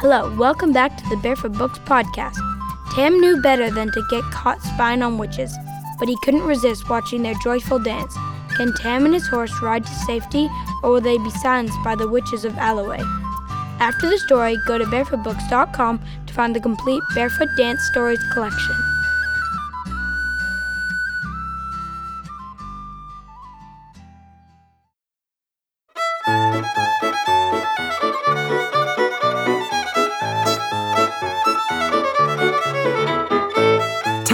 Hello, welcome back to the Barefoot Books podcast. Tam knew better than to get caught spying on witches, but he couldn't resist watching their joyful dance. Can Tam and his horse ride to safety, or will they be silenced by the witches of Alloway? After the story, go to barefootbooks.com to find the complete Barefoot Dance Stories collection.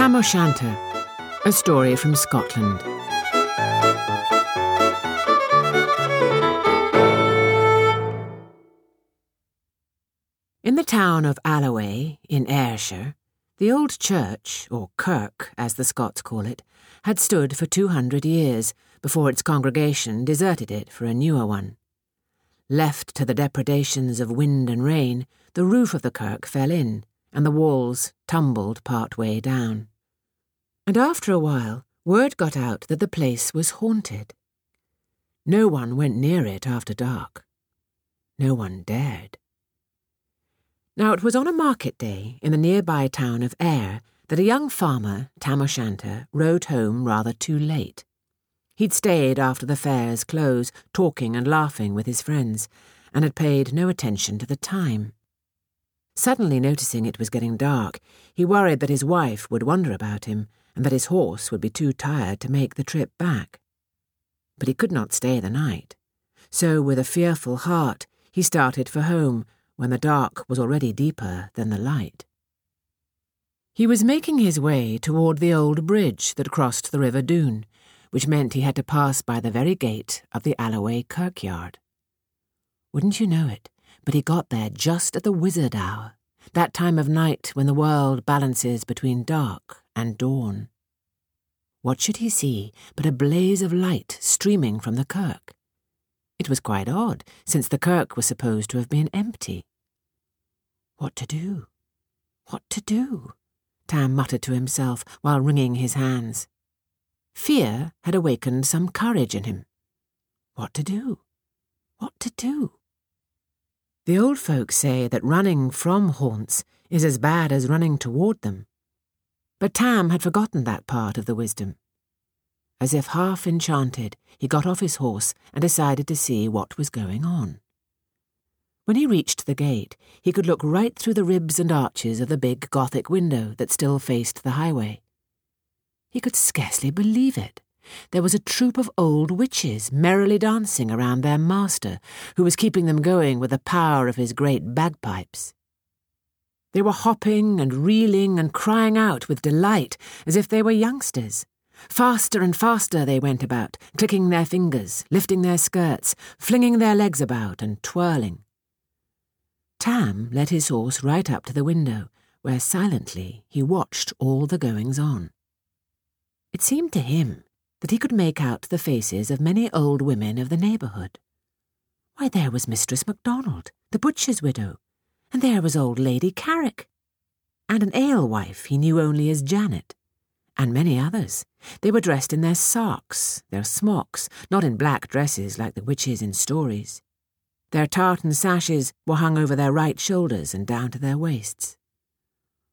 Tam O'Shanter, a story from Scotland. In the town of Alloway, in Ayrshire, the old church, or kirk as the Scots call it, had stood for two hundred years before its congregation deserted it for a newer one. Left to the depredations of wind and rain, the roof of the kirk fell in, and the walls tumbled part way down. And after a while, word got out that the place was haunted. No one went near it after dark. No one dared. Now it was on a market day in the nearby town of Ayr that a young farmer, Tam O'Shanter, rode home rather too late. He'd stayed after the fair's close, talking and laughing with his friends, and had paid no attention to the time. Suddenly noticing it was getting dark, he worried that his wife would wonder about him, and that his horse would be too tired to make the trip back. But he could not stay the night. So, with a fearful heart, he started for home, when the dark was already deeper than the light. He was making his way toward the old bridge that crossed the River Doon, which meant he had to pass by the very gate of the Alloway kirkyard. Wouldn't you know it, but he got there just at the wizard hour, that time of night when the world balances between dark and dawn. What should he see but a blaze of light streaming from the kirk? It was quite odd, since the kirk was supposed to have been empty. What to do? What to do? Tam muttered to himself while wringing his hands. Fear had awakened some courage in him. What to do? What to do? The old folks say that running from haunts is as bad as running toward them. But Tam had forgotten that part of the wisdom. As if half enchanted, he got off his horse and decided to see what was going on. When he reached the gate, he could look right through the ribs and arches of the big Gothic window that still faced the highway. He could scarcely believe it. There was a troop of old witches merrily dancing around their master, who was keeping them going with the power of his great bagpipes. They were hopping and reeling and crying out with delight as if they were youngsters. Faster and faster they went about, clicking their fingers, lifting their skirts, flinging their legs about, and twirling. Tam led his horse right up to the window, where silently he watched all the goings on. It seemed to him that he could make out the faces of many old women of the neighbourhood. Why, there was Mistress MacDonald, the butcher's widow, and there was old Lady Carrick, and an alewife he knew only as Janet and many others. They were dressed in their sarks, their smocks, not in black dresses like the witches in stories. Their tartan sashes were hung over their right shoulders and down to their waists.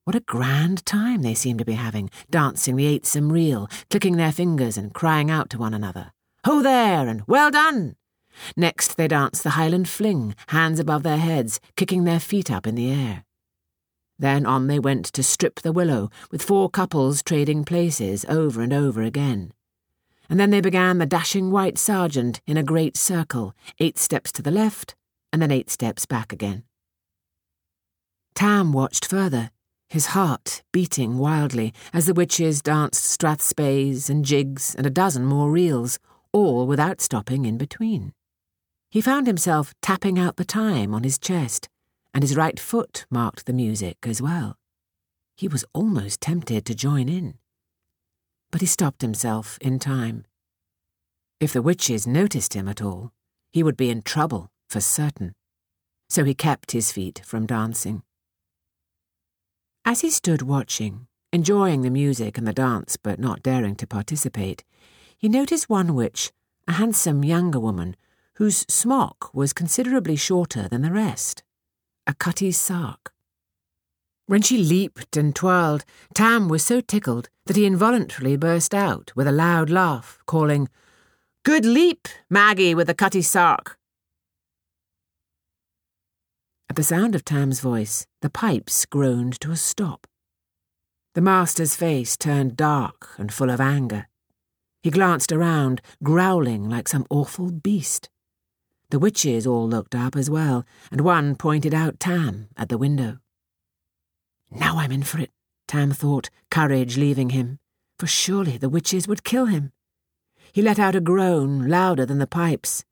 What a grand time they seemed to be having, dancing the eightsome reel, clicking their fingers and crying out to one another. Ho there, and well done! Next they danced the Highland fling, hands above their heads, kicking their feet up in the air. Then on they went to strip the willow, with four couples trading places over and over again. And then they began the dashing white sergeant in a great circle, eight steps to the left, and then eight steps back again. Tam watched further, his heart beating wildly as the witches danced strathspeys and jigs and a dozen more reels, all without stopping in between. He found himself tapping out the time on his chest, and his right foot marked the music as well. He was almost tempted to join in. But he stopped himself in time. If the witches noticed him at all, he would be in trouble for certain. So he kept his feet from dancing. As he stood watching, enjoying the music and the dance but not daring to participate, he noticed one witch, a handsome younger woman, whose smock was considerably shorter than the rest a cutty sark. When she leaped and twirled, Tam was so tickled that he involuntarily burst out with a loud laugh, calling, Good leap, Maggie with the cutty sark. At the sound of Tam's voice, the pipes groaned to a stop. The master's face turned dark and full of anger. He glanced around, growling like some awful beast. The witches all looked up as well, and one pointed out Tam at the window. Now I'm in for it, Tam thought, courage leaving him, for surely the witches would kill him. He let out a groan louder than the pipes.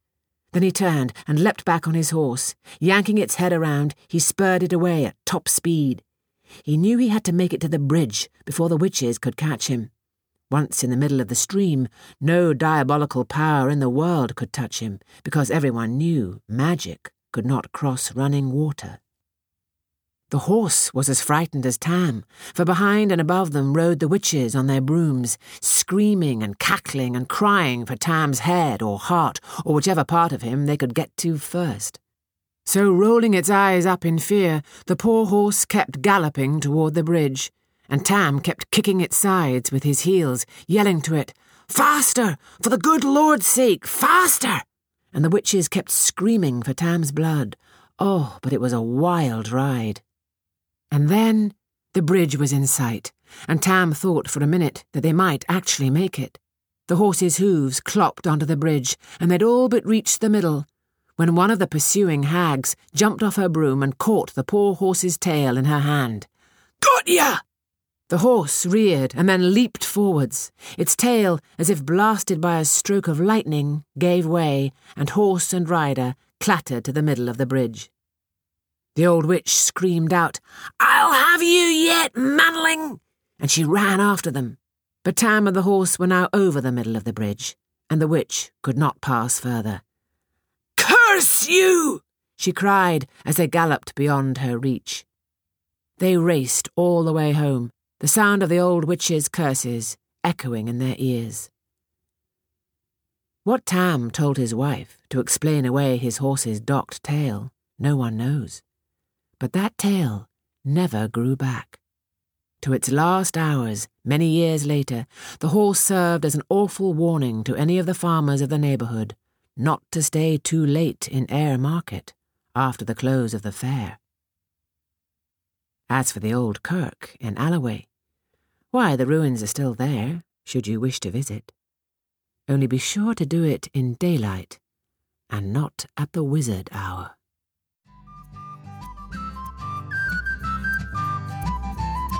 Then he turned and leapt back on his horse. Yanking its head around, he spurred it away at top speed. He knew he had to make it to the bridge before the witches could catch him. Once in the middle of the stream, no diabolical power in the world could touch him, because everyone knew magic could not cross running water. The horse was as frightened as Tam, for behind and above them rode the witches on their brooms, screaming and cackling and crying for Tam's head or heart or whichever part of him they could get to first. So, rolling its eyes up in fear, the poor horse kept galloping toward the bridge, and Tam kept kicking its sides with his heels, yelling to it, Faster! For the good Lord's sake, faster! And the witches kept screaming for Tam's blood. Oh, but it was a wild ride. And then the bridge was in sight, and Tam thought for a minute that they might actually make it. The horses' hooves clopped onto the bridge, and they'd all but reached the middle, when one of the pursuing hags jumped off her broom and caught the poor horse's tail in her hand. Got ya! The horse reared and then leaped forwards. Its tail, as if blasted by a stroke of lightning, gave way, and horse and rider clattered to the middle of the bridge. The old witch screamed out, I'll have you yet, manling! And she ran after them. But Tam and the horse were now over the middle of the bridge, and the witch could not pass further. Curse you! she cried as they galloped beyond her reach. They raced all the way home, the sound of the old witch's curses echoing in their ears. What Tam told his wife to explain away his horse's docked tail, no one knows. But that tail never grew back. To its last hours, many years later, the horse served as an awful warning to any of the farmers of the neighbourhood not to stay too late in Ayr Market after the close of the fair. As for the old kirk in Alloway, why, the ruins are still there, should you wish to visit. Only be sure to do it in daylight, and not at the wizard hour.